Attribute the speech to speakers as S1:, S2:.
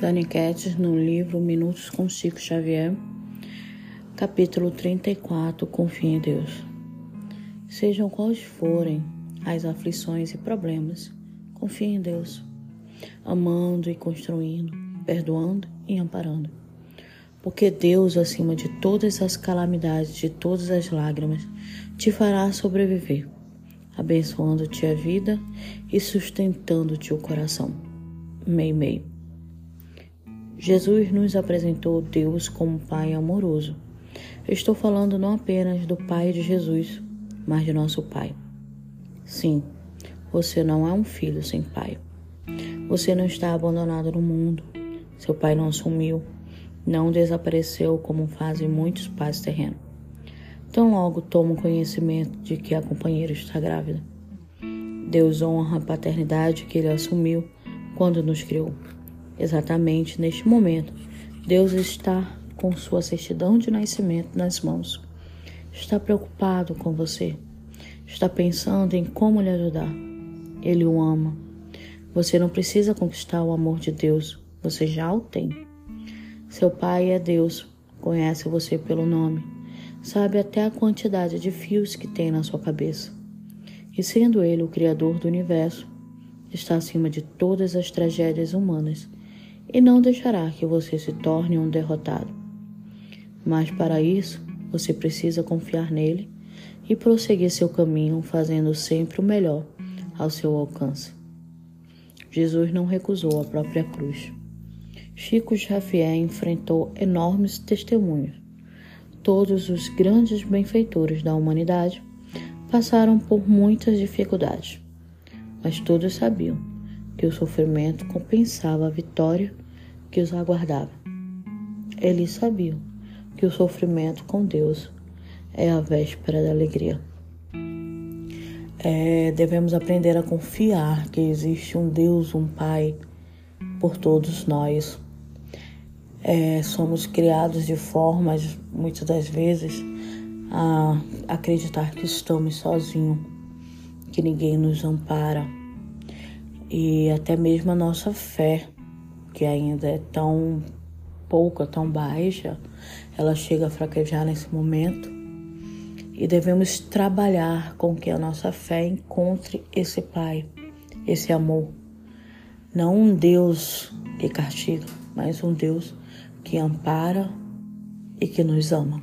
S1: Dani Ketts no livro Minutos com Chico Xavier, capítulo 34 Confie em Deus. Sejam quais forem as aflições e problemas, confie em Deus, amando e construindo, perdoando e amparando. Porque Deus, acima de todas as calamidades, de todas as lágrimas, te fará sobreviver, abençoando-te a vida e sustentando-te o coração. Mei Mei. Jesus nos apresentou Deus como Pai amoroso. estou falando não apenas do Pai de Jesus, mas de nosso Pai. Sim, você não é um filho sem pai. Você não está abandonado no mundo. Seu pai não sumiu, não desapareceu como fazem muitos pais terrenos. Tão logo toma conhecimento de que a companheira está grávida. Deus honra a paternidade que ele assumiu quando nos criou. Exatamente neste momento, Deus está com sua certidão de nascimento nas mãos. Está preocupado com você. Está pensando em como lhe ajudar. Ele o ama. Você não precisa conquistar o amor de Deus, você já o tem. Seu pai é Deus, conhece você pelo nome, sabe até a quantidade de fios que tem na sua cabeça. E sendo ele o Criador do universo, está acima de todas as tragédias humanas e não deixará que você se torne um derrotado. Mas para isso, você precisa confiar nele e prosseguir seu caminho fazendo sempre o melhor ao seu alcance. Jesus não recusou a própria cruz. Chico Xavier enfrentou enormes testemunhos. Todos os grandes benfeitores da humanidade passaram por muitas dificuldades, mas todos sabiam que o sofrimento compensava a vitória que os aguardava. Eles sabiam que o sofrimento com Deus é a véspera da alegria. É, devemos aprender a confiar que existe um Deus, um Pai por todos nós. É, somos criados de formas, muitas das vezes, a acreditar que estamos sozinhos, que ninguém nos ampara e até mesmo a nossa fé, que ainda é tão pouca, tão baixa, ela chega a fraquejar nesse momento. E devemos trabalhar com que a nossa fé encontre esse Pai, esse amor. Não um Deus que castiga, mas um Deus que ampara e que nos ama.